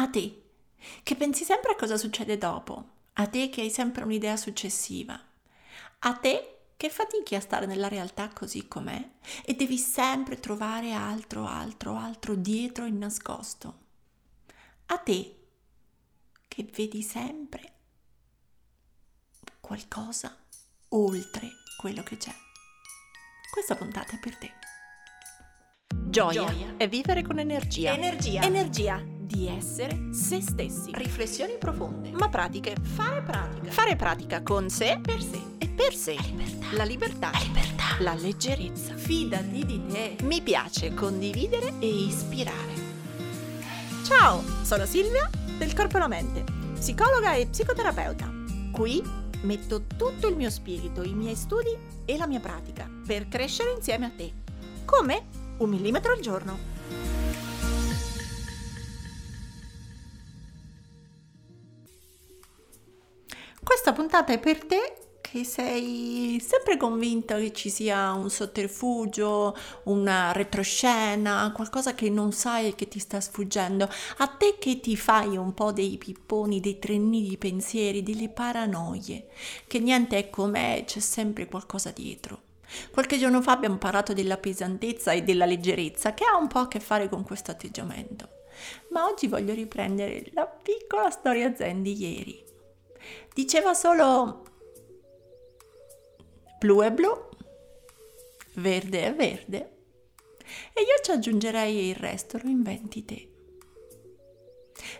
A te, che pensi sempre a cosa succede dopo. A te che hai sempre un'idea successiva. A te che fatichi a stare nella realtà così com'è e devi sempre trovare altro, altro, altro dietro e nascosto. A te che vedi sempre qualcosa oltre quello che c'è. Questa puntata è per te. Gioia, Gioia. è vivere con energia. Energia. Energia di essere se stessi. Riflessioni profonde. Ma pratiche. Fare pratica. Fare pratica con sé. Per sé. E per sé. La libertà. La libertà. La libertà. La leggerezza. Fidati di te. Mi piace condividere e ispirare. Ciao, sono Silvia del Corpo e la Mente, psicologa e psicoterapeuta. Qui metto tutto il mio spirito, i miei studi e la mia pratica per crescere insieme a te. Come? Un millimetro al giorno. Questa puntata è per te che sei sempre convinta che ci sia un sotterfugio, una retroscena, qualcosa che non sai e che ti sta sfuggendo. A te che ti fai un po' dei pipponi, dei trenni di pensieri, delle paranoie, che niente è com'è, c'è sempre qualcosa dietro. Qualche giorno fa abbiamo parlato della pesantezza e della leggerezza, che ha un po' a che fare con questo atteggiamento. Ma oggi voglio riprendere la piccola storia zen di ieri diceva solo blu è blu, verde è verde e io ci aggiungerei il resto lo inventi te.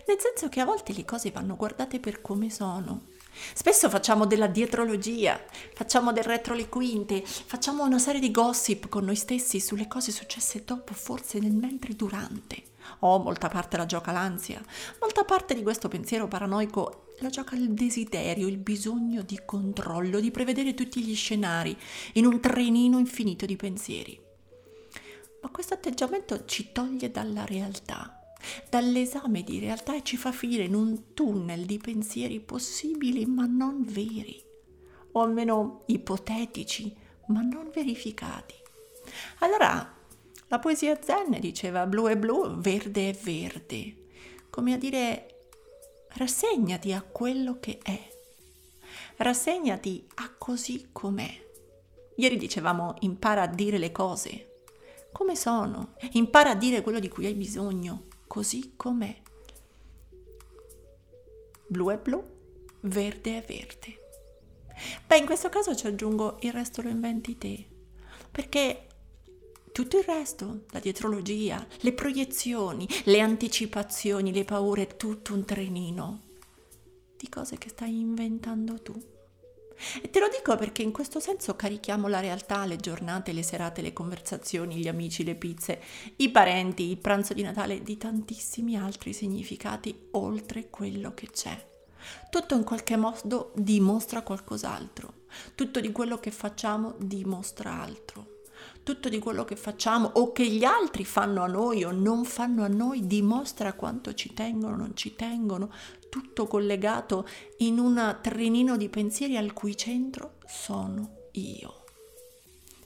Nel senso che a volte le cose vanno guardate per come sono. Spesso facciamo della dietrologia, facciamo del retro le quinte, facciamo una serie di gossip con noi stessi sulle cose successe dopo, forse nel mentre durante. Oh, molta parte la gioca l'ansia, molta parte di questo pensiero paranoico la gioca il desiderio, il bisogno di controllo, di prevedere tutti gli scenari in un trenino infinito di pensieri. Ma questo atteggiamento ci toglie dalla realtà, dall'esame di realtà e ci fa finire in un tunnel di pensieri possibili ma non veri, o almeno ipotetici ma non verificati. Allora, la poesia zen diceva blu è blu, verde è verde, come a dire rassegnati a quello che è, rassegnati a così com'è. Ieri dicevamo impara a dire le cose come sono, impara a dire quello di cui hai bisogno, così com'è. Blu è blu, verde è verde. Beh, in questo caso ci aggiungo il resto lo inventi te, perché tutto il resto, la dietrologia, le proiezioni, le anticipazioni, le paure, è tutto un trenino di cose che stai inventando tu. E te lo dico perché in questo senso carichiamo la realtà, le giornate, le serate, le conversazioni, gli amici, le pizze, i parenti, il pranzo di Natale, di tantissimi altri significati oltre quello che c'è. Tutto in qualche modo dimostra qualcos'altro, tutto di quello che facciamo dimostra altro tutto di quello che facciamo o che gli altri fanno a noi o non fanno a noi dimostra quanto ci tengono non ci tengono, tutto collegato in un trenino di pensieri al cui centro sono io.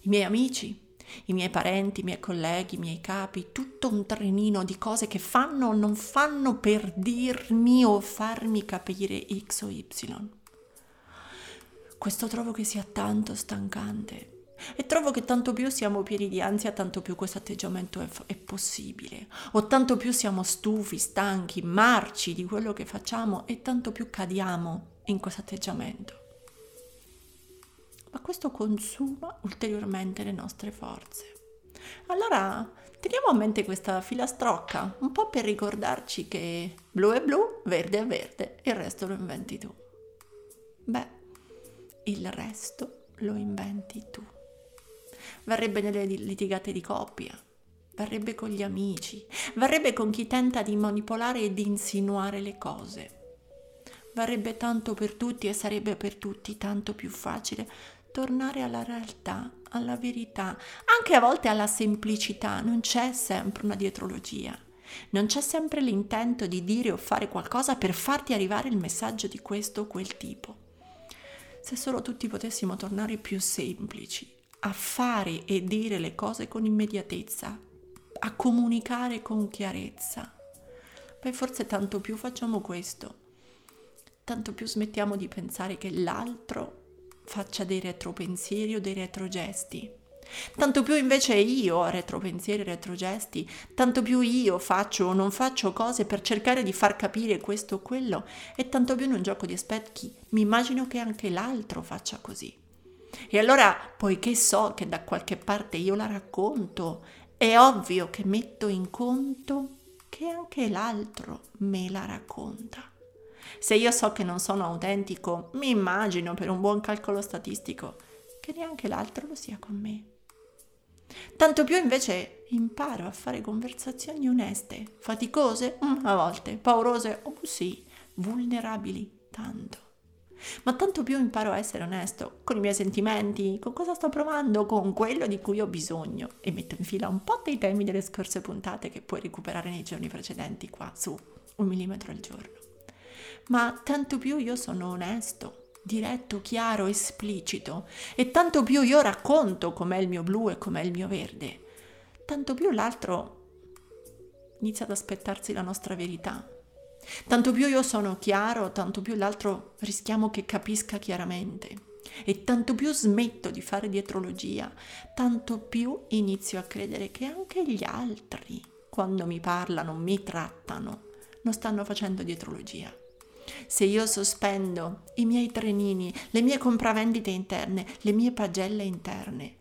I miei amici, i miei parenti, i miei colleghi, i miei capi, tutto un trenino di cose che fanno o non fanno per dirmi o farmi capire X o Y. Questo trovo che sia tanto stancante e trovo che tanto più siamo pieni di ansia, tanto più questo atteggiamento è, è, possibile. O tanto più siamo stufi, stanchi, marci di quello che facciamo e tanto più cadiamo in questo atteggiamento. Ma questo consuma ulteriormente le nostre forze. Allora teniamo a mente questa filastrocca, un po' per ricordarci che blu è blu, verde è verde, il resto lo inventi tu. Beh, il resto lo inventi tu varrebbe nelle litigate di coppia, varrebbe con gli amici, varrebbe con chi tenta di manipolare e di insinuare le cose. Varrebbe tanto per tutti e sarebbe per tutti tanto più facile tornare alla realtà, alla verità, anche a volte alla semplicità, non c'è sempre una dietrologia. Non c'è sempre l'intento di dire o fare qualcosa per farti arrivare il messaggio di questo o quel tipo. Se solo tutti potessimo tornare più semplici, a fare e dire le cose con immediatezza, a comunicare con chiarezza. Beh, forse tanto più facciamo questo, tanto più smettiamo di pensare che l'altro faccia dei retropensieri o dei retrogesti. Tanto più invece io ho retropensieri e retrogesti, tanto più io faccio o non faccio cose per cercare di far capire questo o quello, e tanto più in un gioco di specchi mi immagino che anche l'altro faccia così. E allora, poiché so che da qualche parte io la racconto, è ovvio che metto in conto che anche l'altro me la racconta. Se io so che non sono autentico, mi immagino per un buon calcolo statistico che neanche l'altro lo sia con me. Tanto più invece imparo a fare conversazioni oneste, faticose mm, a volte, paurose, oh sì, vulnerabili tanto. Ma tanto più imparo a essere onesto con i miei sentimenti, con cosa sto provando, con quello di cui ho bisogno. E metto in fila un po' dei temi delle scorse puntate che puoi recuperare nei giorni precedenti qua su un millimetro al giorno. Ma tanto più io sono onesto, diretto, chiaro, esplicito. E tanto più io racconto com'è il mio blu e com'è il mio verde, tanto più l'altro inizia ad aspettarsi la nostra verità Tanto più io sono chiaro, tanto più l'altro rischiamo che capisca chiaramente. E tanto più smetto di fare dietrologia, tanto più inizio a credere che anche gli altri, quando mi parlano, mi trattano, non stanno facendo dietrologia. Se io sospendo i miei trenini, le mie compravendite interne, le mie pagelle interne,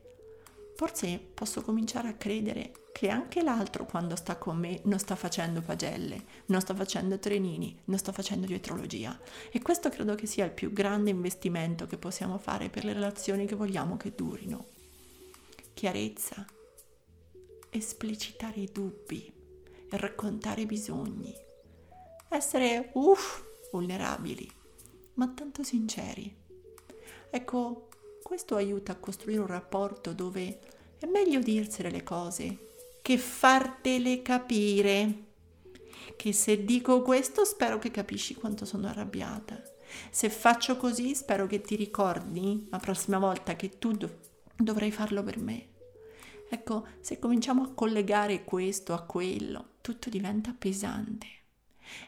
forse posso cominciare a credere che anche l'altro quando sta con me non sta facendo pagelle, non sta facendo trenini, non sta facendo dietrologia. E questo credo che sia il più grande investimento che possiamo fare per le relazioni che vogliamo che durino. Chiarezza, esplicitare i dubbi, raccontare i bisogni, essere uff, vulnerabili, ma tanto sinceri. Ecco, questo aiuta a costruire un rapporto dove è meglio dirsene le cose che fartele capire. Che se dico questo spero che capisci quanto sono arrabbiata. Se faccio così spero che ti ricordi la prossima volta che tu dov- dovrai farlo per me. Ecco, se cominciamo a collegare questo a quello, tutto diventa pesante.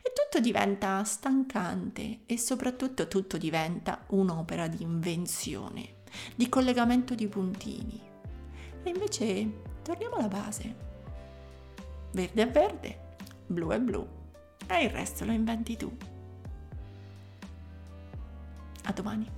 E tutto diventa stancante e soprattutto tutto diventa un'opera di invenzione, di collegamento di puntini. E invece torniamo alla base. Verde è verde, blu è blu e il resto lo inventi tu. A domani.